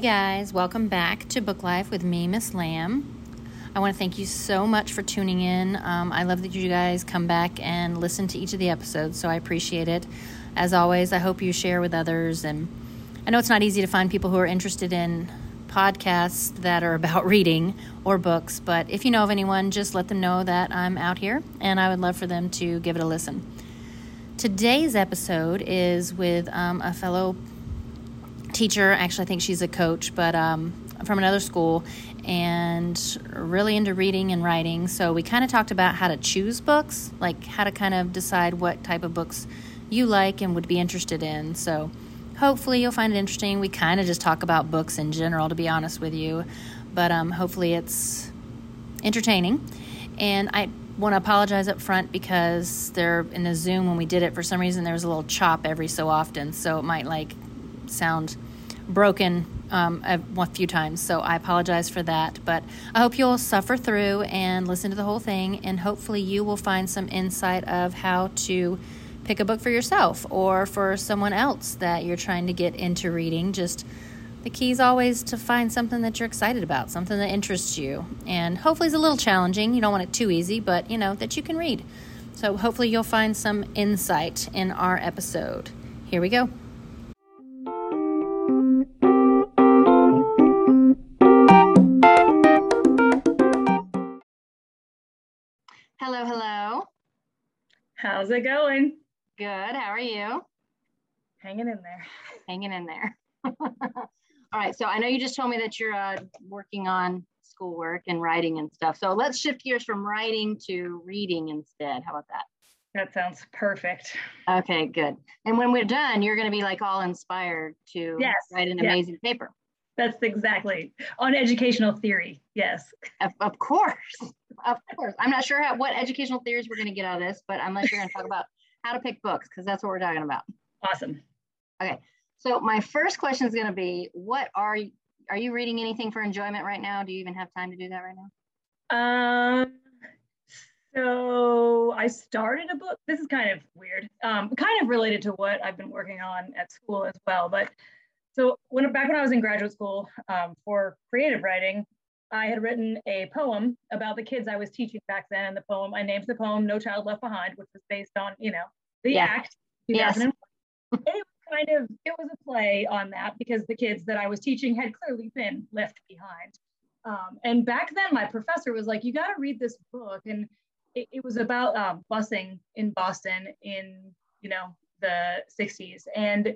Guys, welcome back to Book Life with me, Miss Lamb. I want to thank you so much for tuning in. Um, I love that you guys come back and listen to each of the episodes, so I appreciate it. As always, I hope you share with others. And I know it's not easy to find people who are interested in podcasts that are about reading or books, but if you know of anyone, just let them know that I'm out here and I would love for them to give it a listen. Today's episode is with um, a fellow teacher. Actually, I think she's a coach, but um, from another school and really into reading and writing. So we kind of talked about how to choose books, like how to kind of decide what type of books you like and would be interested in. So hopefully you'll find it interesting. We kind of just talk about books in general, to be honest with you, but um, hopefully it's entertaining. And I want to apologize up front because there in the Zoom when we did it for some reason there was a little chop every so often, so it might like sound broken um, a, a, few times. So I apologize for that. But I hope you'll suffer through and listen to the whole thing, and hopefully you will find some insight of how to pick a book for yourself or for someone else that you're trying to get into reading. Just the key is always to find something that you're excited about, something that interests you, and hopefully it's a little challenging. You don't want it too easy, but you know that you can read. So hopefully you'll find some insight in our episode. Here we go. Hello, hello. How's it going? Good. How are you? Hanging in there. Hanging in there. All right. So I know you just told me that you're uh, working on schoolwork and writing and stuff. So let's shift gears from writing to reading instead. How about that? That sounds perfect. Okay, good. And when we're done, you're going to be like all inspired to yes. write an yes. amazing paper. That's exactly on educational theory. Yes. Of, of course. Of course. I'm not sure how, what educational theories we're going to get out of this, but unless you're going to talk about how to pick books, because that's what we're talking about. Awesome. Okay. So my first question is going to be, what are you, are you reading anything for enjoyment right now? Do you even have time to do that right now? Um, so I started a book. This is kind of weird, um, kind of related to what I've been working on at school as well. But so when back when I was in graduate school um, for creative writing, I had written a poem about the kids I was teaching back then. And the poem, I named the poem No Child Left Behind, which was based on, you know, the yeah. act. Yes. and it was kind of, it was a play on that because the kids that I was teaching had clearly been left behind. Um, and back then my professor was like, you got to read this book. And it, it was about um, busing in Boston in, you know, the 60s. And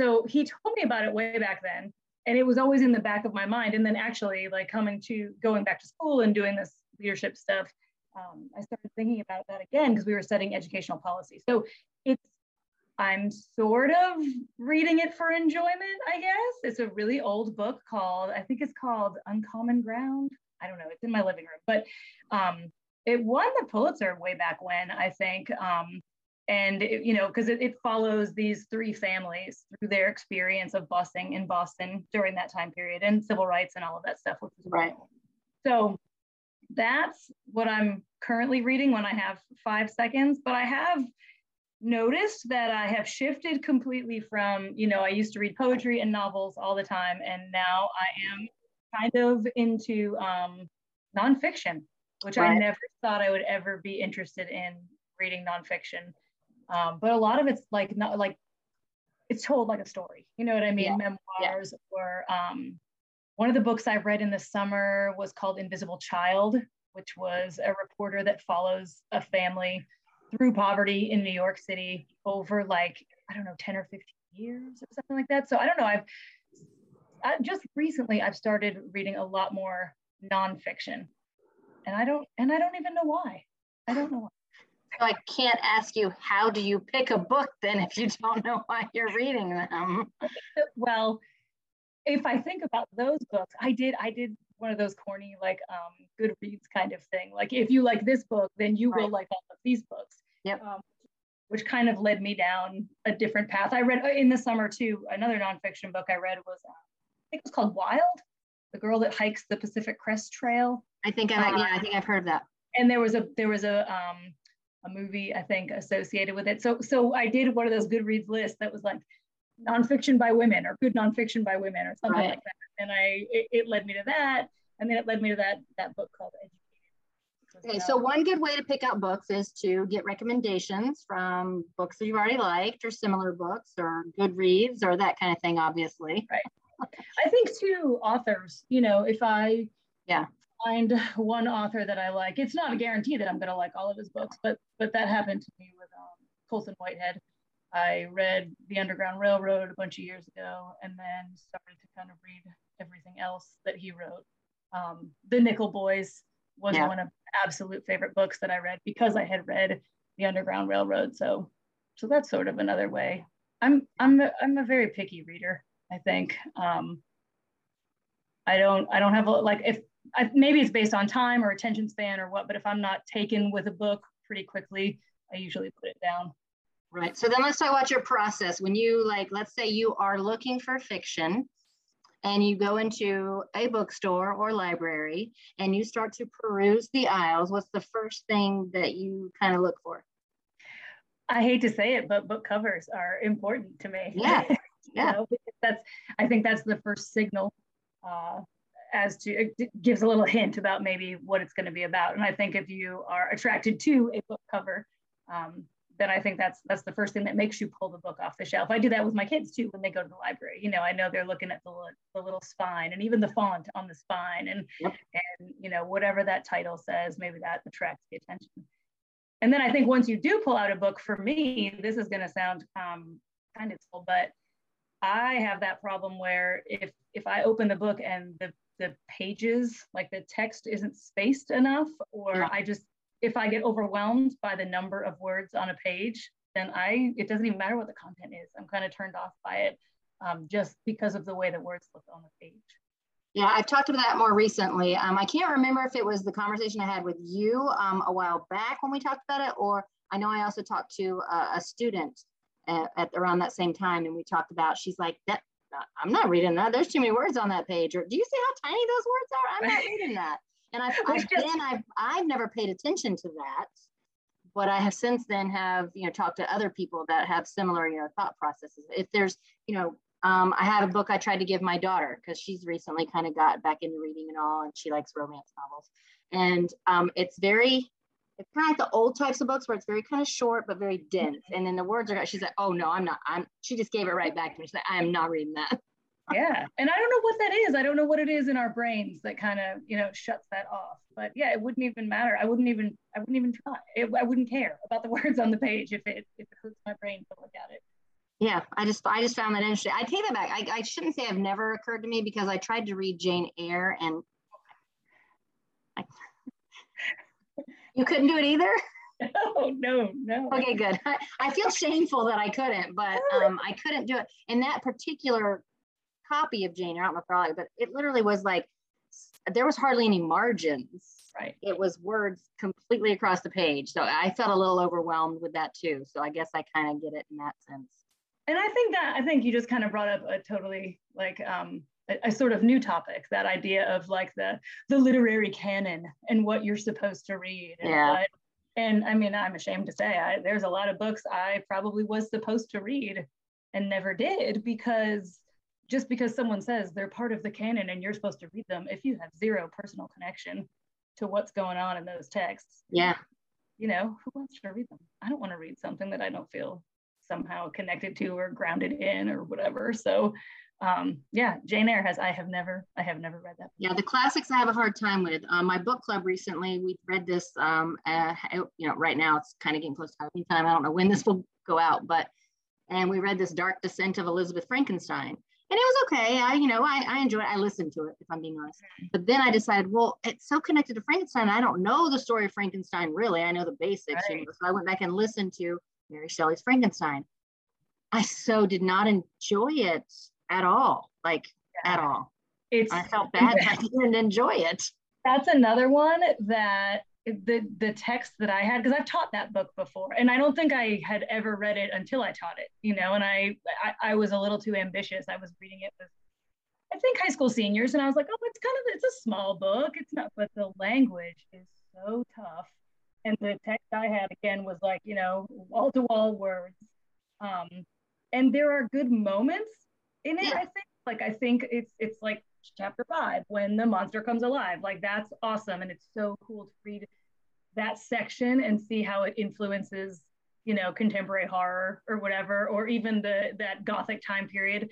so he told me about it way back then and it was always in the back of my mind. And then actually like coming to going back to school and doing this leadership stuff um, i started thinking about that again because we were studying educational policy so it's i'm sort of reading it for enjoyment i guess. It's a really old book called i think it's called uncommon ground. I don't know it's in my living room. But um, it won the pulitzer way back when i think. Um, and it, you know because it, it, follows these three families through their experience of busing in boston during that time period and civil rights and all of that stuff which is right. so that's what i'm currently reading when i have five seconds but i have noticed that i have shifted completely from you know i used to read poetry and novels all the time and now i am kind of into um, nonfiction which right. i never thought i would ever be interested in reading nonfiction um, but a lot of it's like not like it's told like a story. You know what I mean? Yeah. Memoirs yeah. or um, one of the books I read in the summer was called Invisible Child, which was a reporter that follows a family through poverty in New York City over like I don't know 10 or 15 years or something like that. So I don't know. I've I, just recently I've started reading a lot more nonfiction, and I don't and I don't even know why. I don't know why. I can't ask you how do you pick a book then if you don't know why you're reading them. Well, if I think about those books, I did I did one of those corny like um Goodreads kind of thing. Like if you like this book, then you right. will like all of these books. Yep. Um, which kind of led me down a different path. I read uh, in the summer too. Another nonfiction book I read was uh, I think it was called Wild, the girl that hikes the Pacific Crest Trail. I think I uh, yeah I think I've heard of that. And there was a there was a um a movie I think associated with it. So so I did one of those Goodreads lists that was like nonfiction by women or good nonfiction by women or something right. like that. And I it, it, led me to that, and then it led me to that that book called Educated. Okay, so one good way to pick out books is to get recommendations from books that you've already liked or similar books or Goodreads or that kind of thing, obviously. Right. I think too, authors, you know, if I yeah find one author that I like, it's not a guarantee that I'm going to like all of his books, but but that happened to me with um, Colson Whitehead. I read The Underground Railroad a bunch of years ago and then started to kind of read everything else that he wrote. Um, the Nickel Boys was yeah. one of absolute favorite books that I read because I had read The Underground Railroad. So, so that's sort of another way. I'm I'm a, I'm a very picky reader. I think um, I don't I don't have a, like if I, maybe it's based on time or attention span or what, but if I'm not taken with a book pretty quickly, I usually put it down. Right. So then let's talk about your process. When you like, let's say you are looking for fiction and you go into a bookstore or library and you start to peruse the aisles, what's the first thing that you kind of look for? I hate to say it, but book covers are important to me. Yeah. Yeah. you know, that's, I think that's the first signal uh, as to, it gives a little hint about maybe what it's going to be about. And I think if you are attracted to a book cover, um, then I think that's that's the first thing that makes you pull the book off the shelf. I do that with my kids too when they go to the library. You know, I know they're looking at the, the little spine and even the font on the spine and yep. and you know whatever that title says, maybe that attracts the attention. And then I think once you do pull out a book, for me, this is going to sound um, kind of cool, but I have that problem where if if I open the book and the the pages, like the text isn't spaced enough, or yeah. I just if I get overwhelmed by the number of words on a page, then I it doesn't even matter what the content is. I'm kind of turned off by it um, just because of the way the words look on the page. Yeah, I've talked about that more recently. Um, I can't remember if it was the conversation I had with you um, a while back when we talked about it, or I know I also talked to a, a student at, at, around that same time, and we talked about. She's like, "That I'm not reading that. There's too many words on that page." Or, "Do you see how tiny those words are? I'm not reading that." And I've, I've just, I've, I've never paid attention to that, but I have since then have, you know, talked to other people that have similar, you know, thought processes. If there's, you know, um, I had a book I tried to give my daughter because she's recently kind of got back into reading and all, and she likes romance novels. And um, it's very, it's kind of like the old types of books where it's very kind of short but very dense. Mm-hmm. And then the words are, she's like, oh no, I'm not. I'm. She just gave it right back to me. She's like, I am not reading that yeah and i don't know what that is i don't know what it is in our brains that kind of you know shuts that off but yeah it wouldn't even matter i wouldn't even i wouldn't even try it, i wouldn't care about the words on the page if it if it hurts my brain to look at it yeah i just i just found that interesting i take that back I, I shouldn't say i've never occurred to me because i tried to read jane eyre and I, you couldn't do it either no, no, no. Okay, good. I, feel shameful that I couldn't, but um, I couldn't do it. In that particular copy of Jane I don't know if I but it literally was like there was hardly any margins. Right. It was words completely across the page. So I felt a little overwhelmed with that too. So I guess I kind of get it in that sense. And I think that I think you just kind of brought up a totally like um, a, a, sort of new topic, that idea of like the the literary canon and what you're supposed to read. And yeah. What, and I mean, I'm ashamed to say I, there's a lot of books I probably was supposed to read and never did because just because someone says they're part of the canon and you're supposed to read them, if you have zero personal connection to what's going on in those texts, yeah, you know, who wants to read them? I don't want to read something that I don't feel somehow connected to or grounded in or whatever. So, um, yeah, Jane Eyre has. I have never, I have never read that. Yeah, the classics I have a hard time with. Um, my book club recently, we read this. Um, uh, you know, right now it's kind of getting close to Halloween time. I don't know when this will go out, but and we read this Dark Descent of Elizabeth Frankenstein and it was okay. I, you know, I, I enjoyed it. I listened to it, if I'm being honest. But then I decided, well, it's so connected to Frankenstein. I don't know the story of Frankenstein really. I know the basics. Right. You know, so I went back and listened to Mary Shelley's Frankenstein. I so did not enjoy it at all. Like yeah. at all. It's I felt bad. I didn't enjoy it. That's another one that the the text that I had because I've taught that book before and I don't think I had ever read it until I taught it you know and I, I I, was a little too ambitious I was reading it with I think high school seniors and I was like oh it's kind of it's a small book it's not but the language is so tough and the text I had again was like you know wall to wall words um and there are good moments in it. Yeah. I think like I think it's it's like chapter five when the monster comes alive. Like that's awesome, and it's so cool to read that section and see how it influences you know contemporary horror or whatever or even the that gothic time period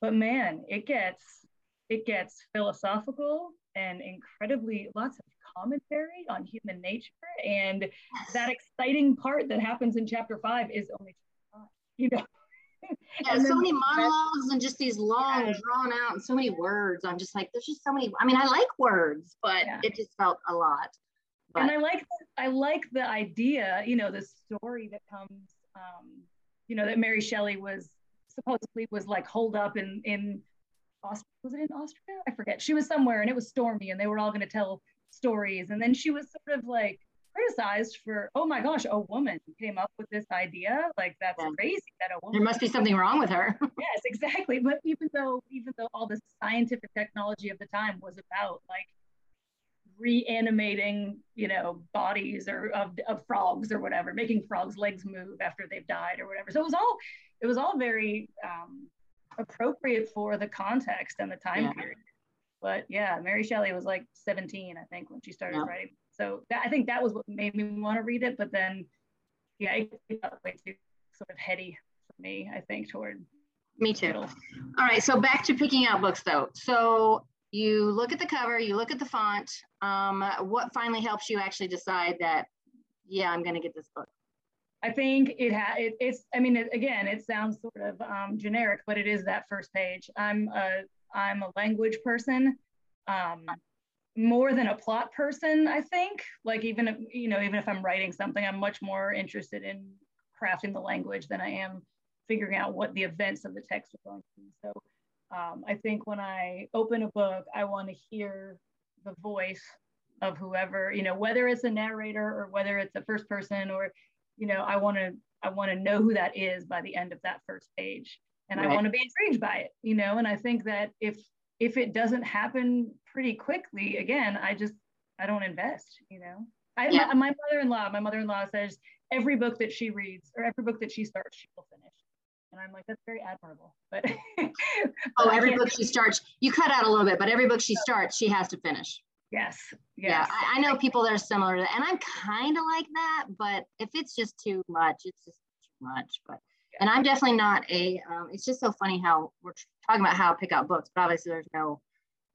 but man it gets it gets philosophical and incredibly lots of commentary on human nature and that exciting part that happens in chapter five is only you know yeah, so many monologues and just these long, yeah. drawn out, and so many words. I'm just like, there's just so many. I mean, I like words, but yeah. it just felt a lot. But. And I like I like the idea, you know, the story that comes, um, you know, that Mary Shelley was supposedly was like holed up in in Austria. Was it in Austria? I forget. She was somewhere, and it was stormy, and they were all going to tell stories. And then she was sort of like criticized for, oh my gosh, a woman came up with this idea. Like that's yeah. crazy that a woman. There must be something wrong with her. yes, exactly. But even though even though all the scientific technology of the time was about like reanimating, you know, bodies or of, of frogs or whatever, making frogs' legs move after they've died or whatever. So it was all it was all very um, appropriate for the context and the time yeah. period. But yeah, Mary Shelley was like 17, I think, when she started yeah. writing. So that, I think that was what made me want to read it. But then, yeah, it got way too sort of heady for me. I think toward me too. Middle. All right, so back to picking out books though. So you look at the cover, you look at the font. Um, what finally helps you actually decide that, yeah, I'm going to get this book? I think it has. It, it's. I mean, it, again, it sounds sort of um, generic, but it is that first page. I'm a I'm a language person, um, more than a plot person. I think. Like even if, you know, even if I'm writing something, I'm much more interested in crafting the language than I am figuring out what the events of the text are going to be. So um, I think when I open a book, I want to hear the voice of whoever, you know, whether it's a narrator or whether it's a first person or, you know, I want to I want to know who that is by the end of that first page, and right. I want to be intrigued by it, you know. And I think that if if it doesn't happen pretty quickly, again, I just I don't invest, you know. I, yeah. my, my mother-in-law, my mother-in-law says every book that she reads or every book that she starts, she will finish. And I'm like, that's very admirable. But, oh, every book she starts, you cut out a little bit, but every book she starts, she has to finish. Yes. yes. Yeah. I, I know people that are similar to that. And I'm kind of like that, but if it's just too much, it's just too much. But. And I'm definitely not a um, it's just so funny how we're talking about how to pick out books, but obviously there's no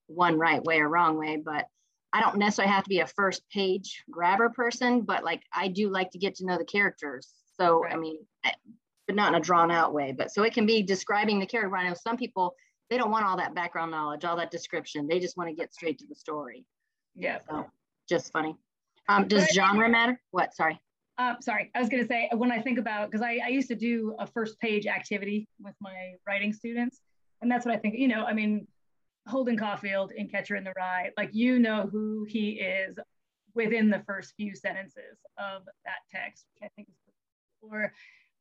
one right way or wrong way. But I don't necessarily have to be a first page grabber person, but like I do like to get to know the characters. So right. I mean, but not in a drawn out way. But so it can be describing the character. I know some people, they don't want all that background knowledge, all that description. They just want to get straight to the story. Yeah. So just funny. Um, does genre matter? What? Sorry. Uh, sorry, I was going to say when I think about because I, I used to do a first page activity with my writing students, and that's what I think. You know, I mean, Holden Caulfield in Catcher in the Rye, like you know who he is within the first few sentences of that text, which I think is or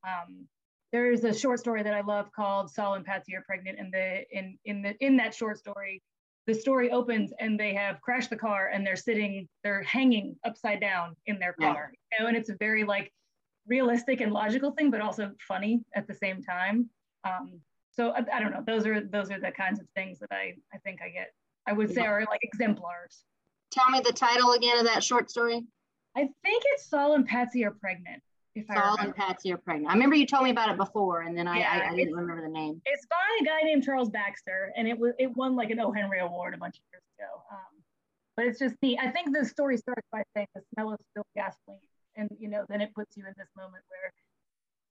um, there is a short story that I love called Saul and Patsy are pregnant. And the in in the in that short story, the story opens and they have crashed the car and they're sitting, they're hanging upside down in their car. Yeah. You know, and it's a very like realistic and logical thing, but also funny at the same time. Um, so I, I, don't know. Those are those are the kinds of things that I I think I get. I would say are like exemplars. Tell me the title again of that short story. I think it's Saul and Patsy are pregnant. If Saul and Patsy are pregnant. I remember you told me about it before, and then I, yeah, I, I didn't remember the name. It's by a guy named Charles Baxter, and it was it won like an O. Henry Award a bunch of years ago. Um, but it's just neat. I think the story starts by saying the smell of spilled gasoline, and you know, then it puts you in this moment where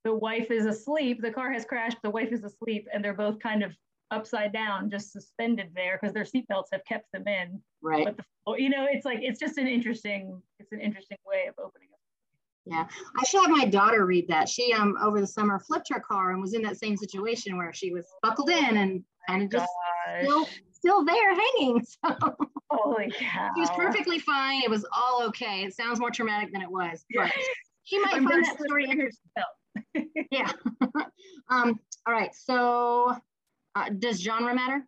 the wife is asleep, the car has crashed, the wife is asleep, and they're both kind of upside down, just suspended there because their seatbelts have kept them in. Right. But the, you know, it's like it's just an interesting, it's an interesting way of opening yeah, I should have my daughter read that. She um over the summer flipped her car and was in that same situation where she was buckled in and kind of just still still there hanging. So holy cow. She was perfectly fine. It was all okay. It sounds more traumatic than it was, but she might I'm find that story interesting. yeah. um, all right. So uh, does genre matter?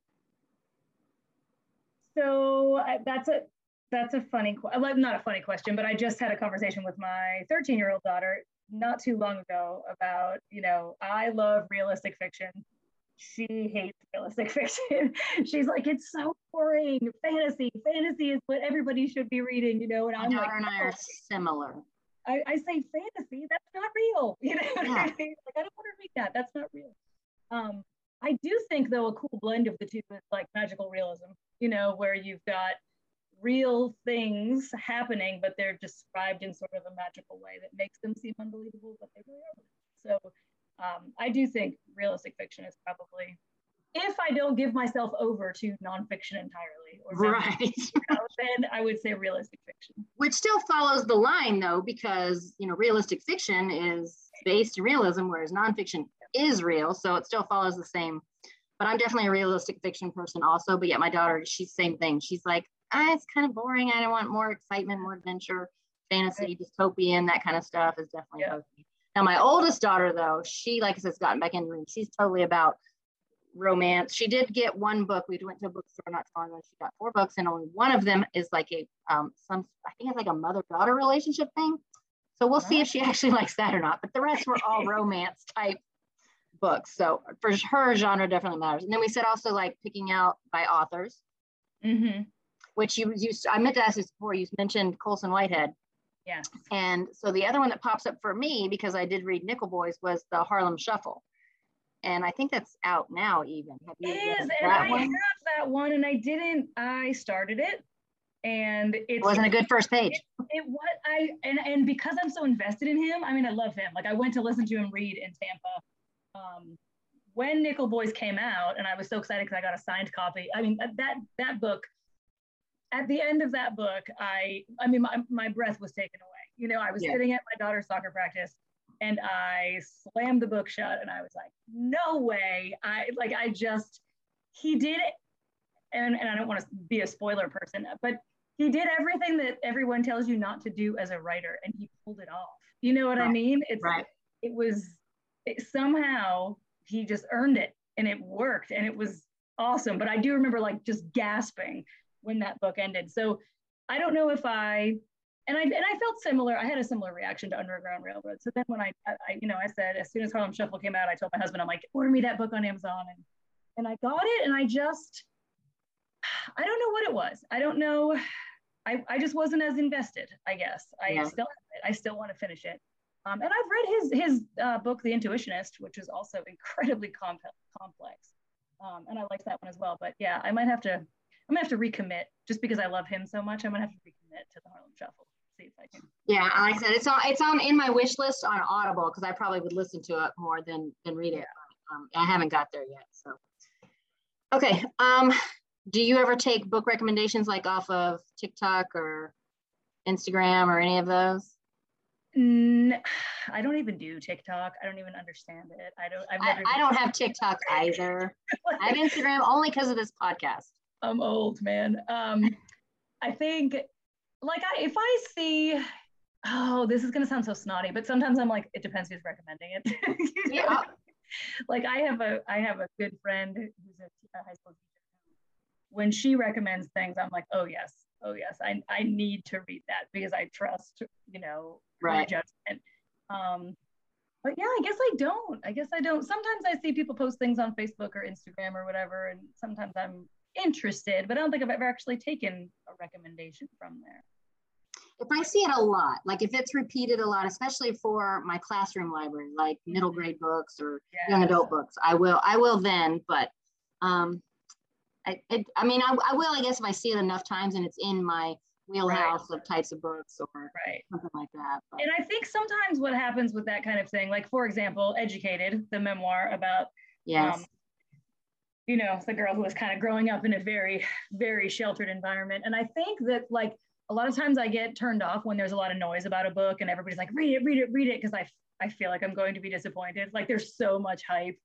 So uh, that's a that's a funny, well, not a funny question, but I just had a conversation with my 13 year old daughter. not too long ago about, you know, I love realistic fiction. She hates realistic fiction. She's like, it's so boring. Fantasy, fantasy is what everybody should be reading, you know. And I'm My like, daughter and I are similar. I, I say fantasy, that's not real. You know, what I Yeah. mean? like I don't want to read that. That's not real. Um, I do think though a cool blend of the two is like magical realism, you know, where you've got real things happening, but they're described in sort of a magical way that makes them seem unbelievable, but they really are. So um, I do think realistic fiction is probably, if I don't give myself over to nonfiction entirely, Right. you know, then I would say realistic fiction. Which still follows the line though, because you know, realistic fiction is based in realism, whereas nonfiction is real. So it still follows the same. But I'm definitely a realistic fiction person also. But yet my daughter, she's same thing. She's like, ah, it's kind of boring. I don't want more excitement, more adventure, fantasy, dystopian, that kind of stuff is definitely Yeah. okay. Now my oldest daughter though, she like I said, has gotten back into reading. She's totally about romance. She did get one book. We went to a bookstore not too long ago. She got four books, and only one of them is like a um some I think it's like a mother-daughter relationship thing. So we'll see if she actually likes that or not. But the rest were all romance type books. So for her genre definitely matters. And then we said also like picking out by authors, Mm-hmm. Which you used I meant to ask this before. You mentioned Colson Whitehead. Yeah. And so the other one that pops up for me, because I did read Nickel Boys, was the Harlem Shuffle. And I think that's out now even. Have you is, read and I one? have that one, and I didn't. I started it, and It wasn't a good first page. it what I and and because I'm so invested in him. I mean, I love him. Like I went to listen to him read in Tampa. Um, when Nickel Boys came out, and I was so excited because I got a signed copy. I mean, that that, that book. At the end of that book, I I mean, my, my breath was taken away. You know, I was Yeah. sitting at my daughter's soccer practice, and I slammed the book shut, and I was like, no way. I like I just he did it, and and I don't want to be a spoiler person, but he did everything that everyone tells you not to do as a writer, and he pulled it off. You know what I mean? It's Right. it was it, somehow he just earned it and it worked and it was awesome but i do remember like just gasping when that book ended. So i don't know if i and i and i felt similar i had a similar reaction to underground railroad. So then when i, I I- you know i said as soon as harlem shuffle came out i told my husband i'm like order me that book on amazon. And and i got it and i just i don't know what it was. I don't know. I, I just wasn't as invested i guess. I Yeah. still have it. I still want to finish it. Um, and I've read his his uh, book, The Intuitionist, which is also incredibly comp- complex, um, and I liked that one as well. But yeah, I might have to I'm gonna have to recommit just because I love him so much. I'm gonna have to recommit to the Harlem Shuffle. See if I can. Yeah, like I said, it's on it's on in my wish list on Audible because I probably would listen to it more than than read it. But, um, I haven't got there yet. So okay. Um, do you ever take book recommendations like off of TikTok or Instagram or any of those? I don't even do TikTok. I don't even understand it. I don't. I've I, never. I don't have TikTok either. I have Instagram only because of this podcast. I'm old, man. Um, I think, like, I if I see, oh, this is gonna sound so snotty, but sometimes I'm like, it depends who's recommending it. Yeah. Like I have a I have a good friend who's a, a high school teacher. When she recommends things, I'm like, oh yes, oh yes, I I need to read that because I trust, you know, her Right. judgment. Um, but yeah, I guess I don't. I guess I don't. Sometimes I see people post things on Facebook or Instagram or whatever, and sometimes I'm interested, but I don't think I've ever actually taken a recommendation from there. If I see it a lot, like if it's repeated a lot, especially for my classroom library, like middle grade books or young adult books, I will, I will then, but um, I, it, I mean, I, I will, I guess, if I see it enough times and it's in my wheelhouse of types of books or Right. something like that. But And I think sometimes what happens with that kind of thing, like for example, Educated, the memoir about yes, um, you know, the girl who was kind of growing up in a very, very sheltered environment. And I think that like a lot of times I get turned off when there's a lot of noise about a book and everybody's like, read it, read it, read it, because I I feel like I'm going to be disappointed. Like there's so much hype.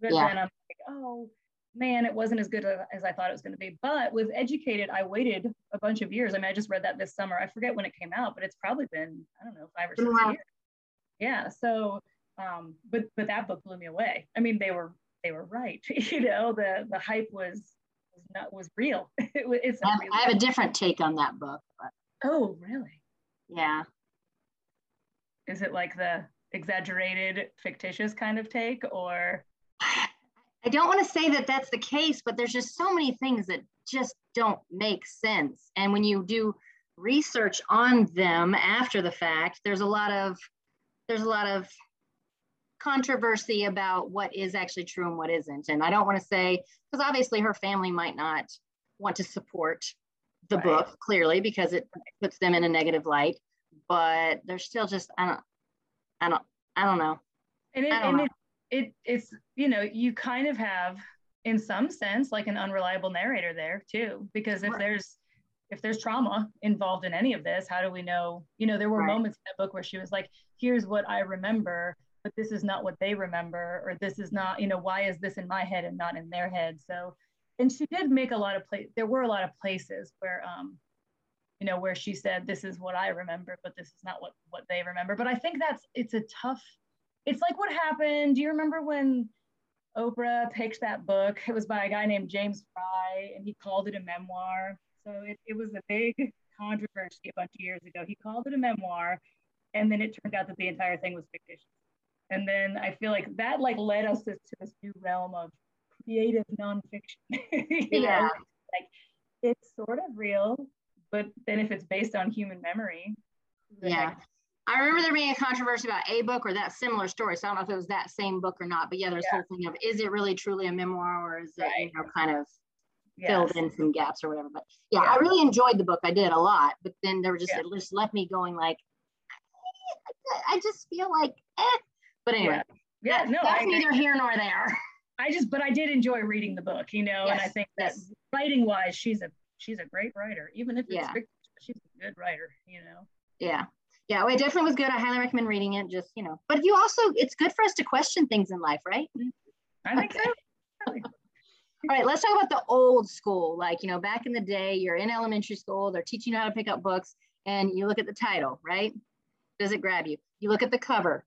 But Yeah. then I'm like, oh man, it wasn't as good as I thought it was going to be. But with Educated, I waited a bunch of years. I mean, I just read that this summer. I forget when it came out, but it's probably been, I don't know, five or six years. Yeah. So um, but but that book blew me away. I mean, they were they were right. you know, the the hype was was not was real. it, it's I have, real- I have a different take on that book, but oh really? yeah, Is it like the exaggerated, fictitious kind of take, or? I don't want to say that that's the case, but there's just so many things that just don't make sense. And when you do research on them after the fact, there's a lot of there's a lot of controversy about what is actually true and what isn't. And I don't want to say because obviously her family might not want to support the right. book clearly because it puts them in a negative light. But they're still just I don't I don't I don't know. And it, and know. It, it it's you know you kind of have in some sense like an unreliable narrator there too because if right. there's if there's trauma involved in any of this how do we know you know there were right. moments in that book where she was like here's what i remember but this is not what they remember or this is not you know why is this in my head and not in their head? So and she did make a lot of place there were a lot of places where um you know where she said this is what i remember but this is not what what they remember. But i think that's it's a tough it's like what happened do you remember when oprah picked that book? It was by a guy named james frey and he called it a memoir. So it, it was a big controversy a bunch of years ago. He called it a memoir and then it turned out that the entire thing was fictitious and then i feel like that like led us to, to this new realm of creative nonfiction yeah know? like it's sort of real but then if it's based on human memory yeah I remember there being a controversy about a book or that similar story. So I don't know if it was that same book or not. But yeah, there's yeah. whole thing of is it really truly a memoir or is it you know kind of yes. filled in some gaps or whatever. But yeah, yeah, I really enjoyed the book. I did a lot. But then there were just yeah. it just left me going like I just feel like eh. But anyway, yeah, no, that's neither here nor there. I just, but I did enjoy reading the book, you know, yes. and I think that yes. writing wise, she's a she's a great writer, even if it's yeah. she's a good writer, you know. Yeah. Yeah, well, it definitely was good. I highly recommend reading it. Just, you know, but you also, it's good for us to question things in life, right? Mm-hmm. I think okay. so. All right, let's talk about the old school. Like, you know, back in the day, you're in elementary school, they're teaching you how to pick up books, and you look at the title, right? Does it grab you? You look at the cover,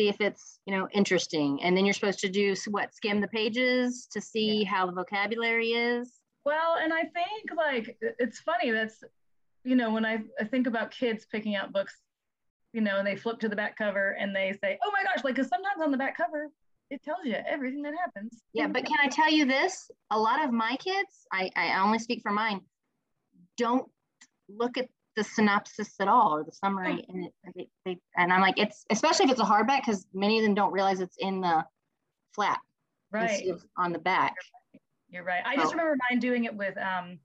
see if it's, you know, interesting. And then you're supposed to do what? Skim the pages to see yeah. how the vocabulary is? Well, and I think like it's funny that's, you know, when I, I think about kids picking out books you know, and they flip to the back cover and they say, "Oh my gosh!" Like, because sometimes on the back cover it tells you everything that happens. Yeah, but can I tell you this? A lot of my kids, I, I only speak for mine, don't look at the synopsis at all or the summary, and it, they, and I'm like, it's especially if it's a hardback because many of them don't realize it's in the flap, right, on the back. You're right. I just remember mine doing it with um,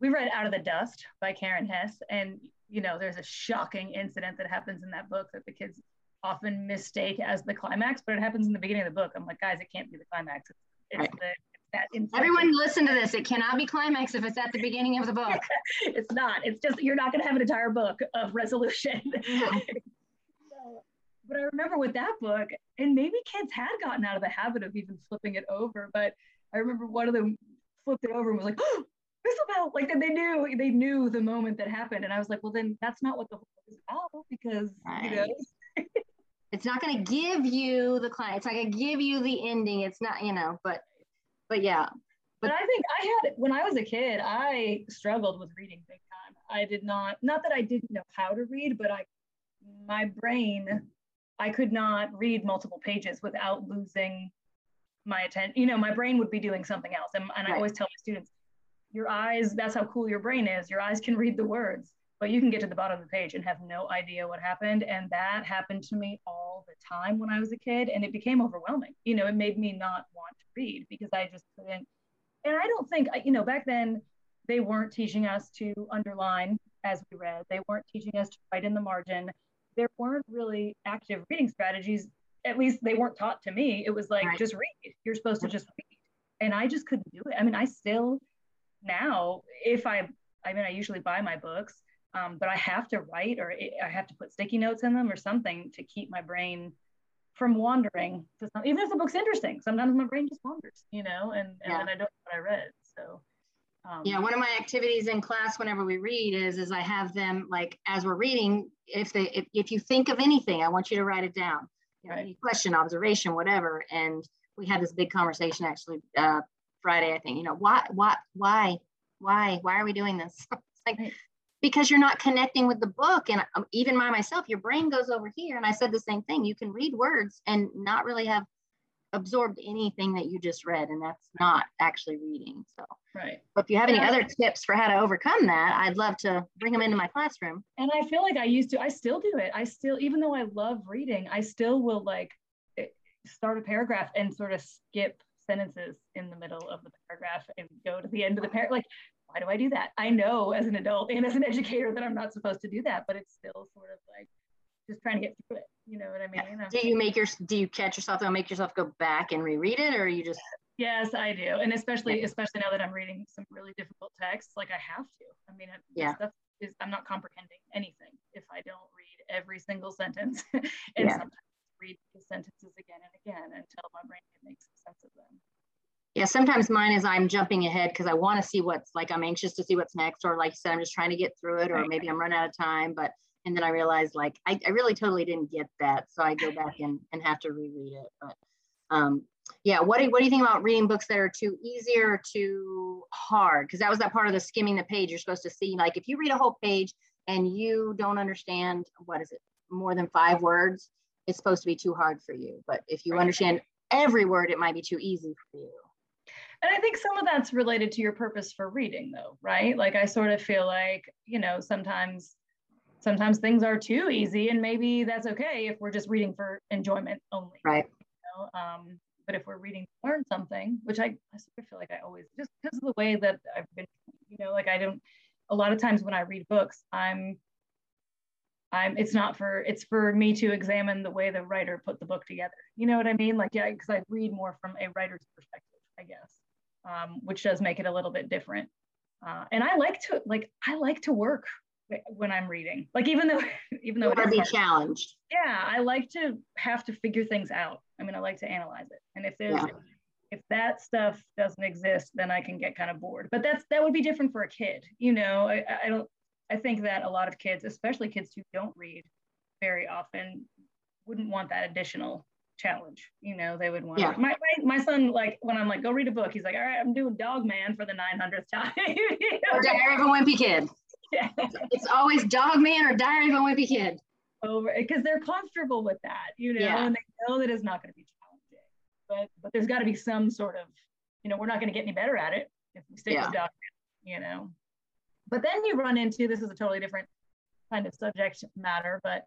we read Out of the Dust by Karen Hesse, and you know, there's a shocking incident that happens in that book that the kids often mistake as the climax, but it happens in the beginning of the book. I'm like, guys, it can't be the climax. It's, it's right. the that Everyone listen to this. It cannot be climax if it's at the beginning of the book. it's not. It's just you're not going to have an entire book of resolution. so, but I remember with that book, and maybe kids had gotten out of the habit of even flipping it over, but I remember one of them flipped it over and was like, oh, Isabel, like they knew they knew the moment that happened, and I was like, well, then that's not what the whole book is about because right. you know. it's not going to give you the client. It's not going to give you the ending. It's not, you know, but, but yeah. But, but I think I had when I was a kid, I struggled with reading big time. I did not, not that I didn't know how to read, but I, my brain, I could not read multiple pages without losing my attention. You know, my brain would be doing something else, and, and right. I always tell my students, your eyes, that's how cool your brain is. Your eyes can read the words, but you can get to the bottom of the page and have no idea what happened. And that happened to me all the time when I was a kid. And it became overwhelming. You know, it made me not want to read because I just couldn't. And I don't think, you know, back then they weren't teaching us to underline as we read, they weren't teaching us to write in the margin. There weren't really active reading strategies. At least they weren't taught to me. It was like, right. just read. You're supposed to just read. And I just couldn't do it. I mean, I still, now if i i mean i usually buy my books um, but i have to write or i have to put sticky notes in them or something to keep my brain from wandering to some, even if the book's interesting sometimes my brain just wanders you know and, and yeah. then i don't know what i read so um, yeah one of my activities in class whenever we read is is i have them like as we're reading if they if, if you think of anything i want you to write it down you know, right. any question observation whatever and we had this big conversation actually uh, Friday, I think, you know, why, why, why, why, why are we doing this? it's like, because you're not connecting with the book. And um, even my myself, your brain goes over here. And I said the same thing. You can read words and not really have absorbed anything that you just read, and that's not actually reading. So, right. But if you have any other tips for how to overcome that, I'd love to bring them into my classroom. And I feel like I used to, I still do it. I still, even though I love reading, I still will like eh, start a paragraph and sort of skip sentences in the middle of the paragraph and go to the end of the paragraph. Like, why do I do that? I know as an adult and as an educator that I'm not supposed to do that, but it's still sort of like just trying to get through it. You know what I mean? Do you make your do you catch yourself and make yourself go back and reread it, or you just? Yes, I do, and especially especially now that I'm reading some really difficult texts, like I have to. I mean, yeah. stuff is I'm not comprehending anything if I don't read every single sentence, and yeah. sometimes read the sentences again and again until my brain can make sense of them. Yeah, sometimes mine is I'm jumping ahead because I want to see what's like I'm anxious to see what's next, or like you said, I'm just trying to get through it, or right. maybe I'm running out of time. But and then I realized like I, I really totally didn't get that, so I go back and, and have to reread it. But um, yeah, what do what do you think about reading books that are too easy or too hard? Because that was that part of the skimming the page. You're supposed to see like if you read a whole page and you don't understand what is it more than five words, it's supposed to be too hard for you. But if you understand every word, it might be too easy for you. And I think some of that's related to your purpose for reading, though, right? Like I sort of feel like, you know, sometimes sometimes things are too easy and maybe that's okay if we're just reading for enjoyment only right you know? um, but if we're reading to learn something which I, I sort of feel like i always just because of the way that i've been you know like i don't a lot of times when i read books i'm i'm it's not for it's for me to examine the way the writer put the book together you know what i mean like yeah because i read more from a writer's perspective i guess um, which does make it a little bit different uh, and i like to like i like to work when I'm reading. Like even though even though it be challenged. Yeah, I like to have to figure things out. I mean, I like to analyze it. And if there's yeah. if that stuff doesn't exist, then I can get kind of bored. But that's that would be different for a kid. You know, I, I don't I think that a lot of kids, especially kids who don't read very often, wouldn't want that additional challenge. You know, they would want yeah. my, my, my son, like when I'm like, go read a book, he's like, all right, I'm doing Dog Man for the 900th time. you know? Or Diary of a Wimpy Kid. Yeah. it's always dog man or diary of a wimpy kid. Over because they're comfortable with that, you know, yeah. and they know that it's not going to be challenging. But but there's got to be some sort of, you know, we're not going to get any better at it if we stick yeah. with dog man, you know. But then you run into this is a totally different kind of subject matter, but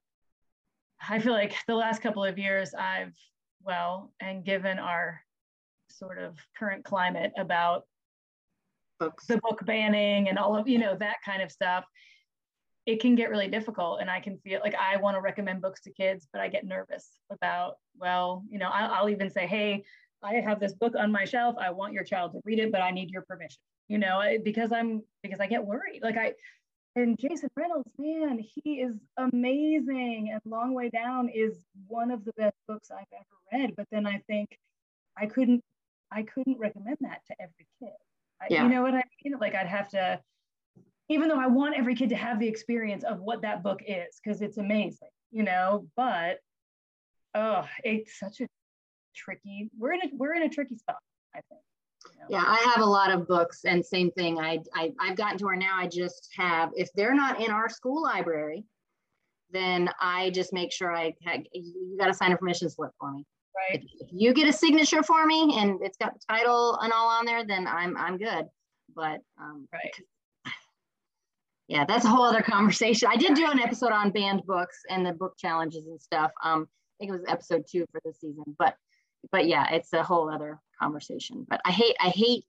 I feel like the last couple of years I've well, and given our sort of current climate about books. the book banning and all of you know that kind of stuff it can get really difficult. And i can feel like i want to recommend books to kids but i get nervous about well you know I'll, I'll, even say hey i have this book on my shelf. I want your child to read it but i need your permission. You know because i'm because i get worried. Like i and jason reynolds man he is amazing and long way down is one of the best books i've ever read but then i think i couldn't i couldn't recommend that to every kid yeah. You know what I mean? Like I'd have to, even though I want every kid to have the experience of what that book is, because it's amazing, you know, but oh, it's such a tricky, we're in a we're in a tricky spot, I think. Yeah, I have a lot of books and same thing. I, I I've gotten to where now I just have, if they're not in our school library, then I just make sure I you got to sign a permission slip for me. Right. If, you get a signature for me and it's got the title and all on there, then I'm I'm good. But um, right. Yeah, that's a whole other conversation. I did do an episode on banned books and the book challenges and stuff. Um, I think it was episode two for this season. But but yeah, it's a whole other conversation. But I hate I hate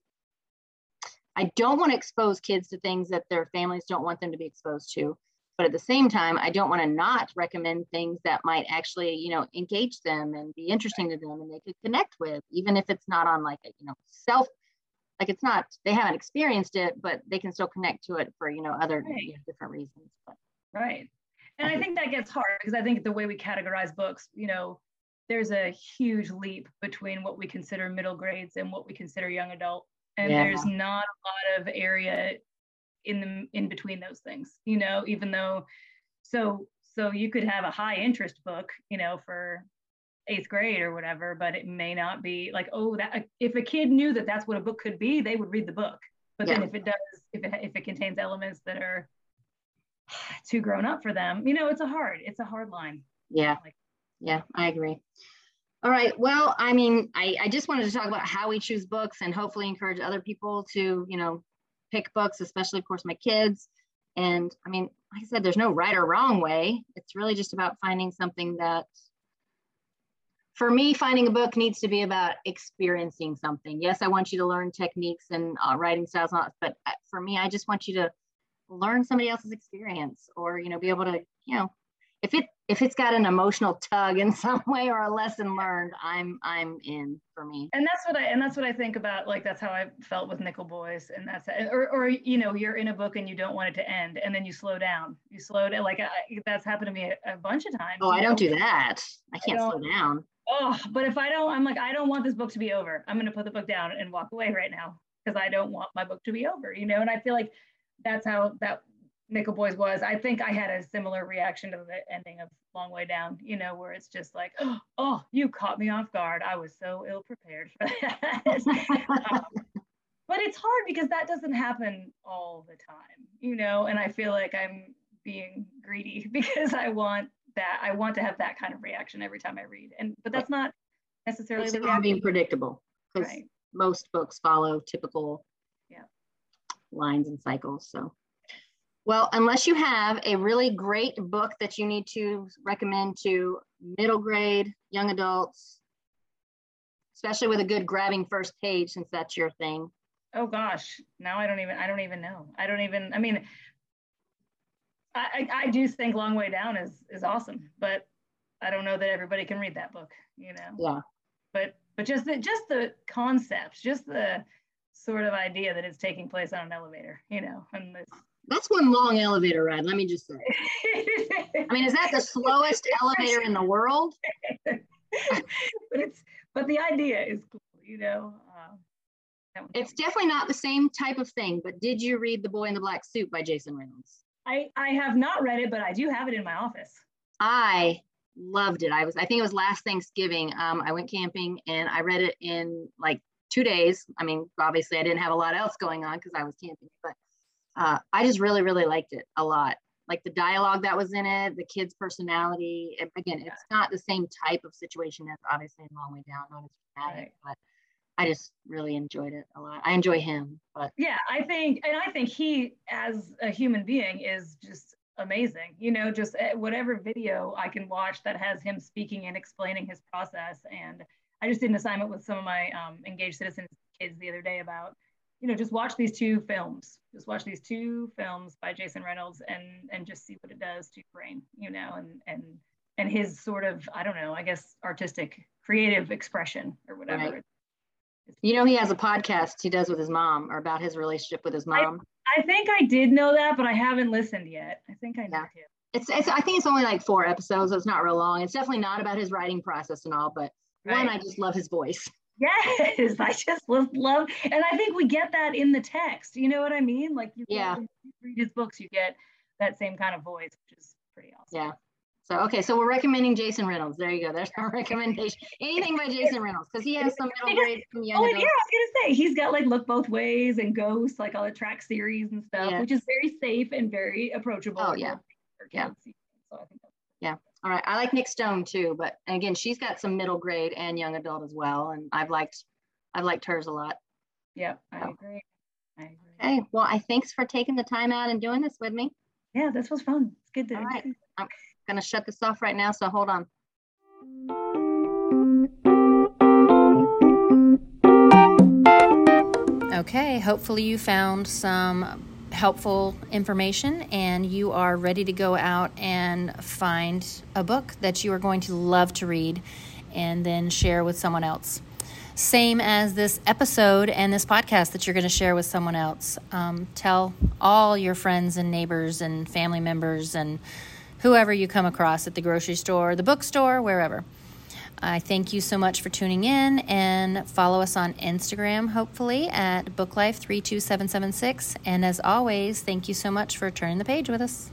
I don't want to expose kids to things that their families don't want them to be exposed to but at the same time i don't want to not recommend things that might actually you know engage them and be interesting to them and they could connect with even if it's not on like a you know self like it's not they haven't experienced it but they can still connect to it for you know other right. you know, different reasons but. right and i think that gets hard because i think the way we categorize books you know there's a huge leap between what we consider middle grades and what we consider young adult and yeah. there's not a lot of area in the in between those things you know even though so so you could have a high interest book you know for eighth grade or whatever but it may not be like oh that uh, if a kid knew that that's what a book could be they would read the book but yeah. then if it does if it if it contains elements that are too grown up for them. You know, it's a hard, it's a hard line. Yeah. Like, yeah, I agree. All right. Well, I mean, I, I just wanted to talk about how we choose books and hopefully encourage other people to, you know, pick books, especially, of course, my kids. And I mean, like I said, there's no right or wrong way. It's really just about finding something that, for me, finding a book needs to be about experiencing something. Yes, I want you to learn techniques and uh, writing styles, but uh, for me, I just want you to learn somebody else's experience or, you know, be able to, you know, if it if it's got an emotional tug in some way or a lesson learned, I'm I'm in for me. And that's what I and that's what I think about. Like that's how I felt with Nickel Boys, and that's or or you know you're in a book and you don't want it to end, and then you slow down. You slow down. Like I, that's happened to me a, a, bunch of times. Oh, I don't do that. I can't I slow down. Oh, but if I don't, I'm like I don't want this book to be over. I'm going to put the book down and walk away right now because I don't want my book to be over. You know, and I feel like that's how that Nickel Boys was. I think I had a similar reaction to the ending of Long Way Down, you know, where it's just like, oh, you caught me off guard. I was so ill prepared for that. um, but it's hard because that doesn't happen all the time, you know, and I feel like I'm being greedy because I want that. I want to have that kind of reaction every time I read. And but that's not necessarily it's the not being predictable because right. most books follow typical yeah. lines and cycles. So well, unless you have a really great book that you need to recommend to middle grade, young adults, especially with a good grabbing first page, since that's your thing. Oh gosh, now I don't even I don't even know. I don't even. I mean, I I, I do think Long Way Down is is awesome, but I don't know that everybody can read that book. You know. Yeah. But but just the just the concepts, just the sort of idea that it's taking place on an elevator, you know, and this that's one long elevator ride, let me just say. I mean, is that the slowest elevator in the world? but it's but the idea is cool, you know. Uh, it's definitely not the same type of thing, but did you read The Boy in the Black Suit by Jason Reynolds? I, I have not read it, but I do have it in my office. I loved it. I was I think it was last Thanksgiving. Um, I went camping and I read it in like two days. I mean, obviously I didn't have a lot else going on because I was camping, but uh, I just really, really liked it a lot. Like the dialogue that was in it, the kid's personality. Again, it's not the same type of situation as obviously in Long Way Down, not as dramatic, right. but I just really enjoyed it a lot. I enjoy him, but yeah, I think, and I think he, as a human being, is just amazing. You know, just eh, whatever video I can watch that has him speaking and explaining his process. And I just did an assignment with some of my um, engaged citizens kids the other day about you know, just watch these two films. Just watch these two films by Jason Reynolds and and just see what it does to your brain, you know, and and and his sort of I don't know, I guess artistic, creative expression or whatever. Right. You know, he has a podcast he does with his mom or about his relationship with his mom. I, I think I did know that, but I haven't listened yet. I think I know. It's, it's, I think it's only like four episodes, so it's not real long. It's definitely not about his writing process and all, but right. one, I just love his voice. Yes, I just love, and I think we get that in the text. You know what I mean? Like you, yeah. read his books, you get that same kind of voice, which is pretty awesome. Yeah. So okay, so we're recommending Jason Reynolds. There you go. There's our recommendation. Anything by Jason Reynolds because he has some middle grade from oh, young. Oh, yeah, I was gonna say he's got like Look Both Ways and ghosts, like all the track series and stuff, yeah. which is very safe and very approachable. Oh yeah. Yeah. So I think yeah. All right. I like Nic Stone too, but again, she's got some middle grade and young adult as well. And I've liked I've liked hers a lot. Yeah, I so. agree. I agree. Okay. Well, I thanks for taking the time out and doing this with me. Yeah, this was fun. It's good to All right. I'm gonna shut this off right now, so hold on. Okay, hopefully you found some helpful information and you are ready to go out and find a book that you are going to love to read and then share with someone else. Same as this episode and this podcast that you're going to share with someone else. Um, tell all your friends and neighbors and family members and whoever you come across at the grocery store, the bookstore, wherever. I thank you so much for tuning in and follow us on Instagram, hopefully, at BookLife32776. And as always, thank you so much for turning the page with us.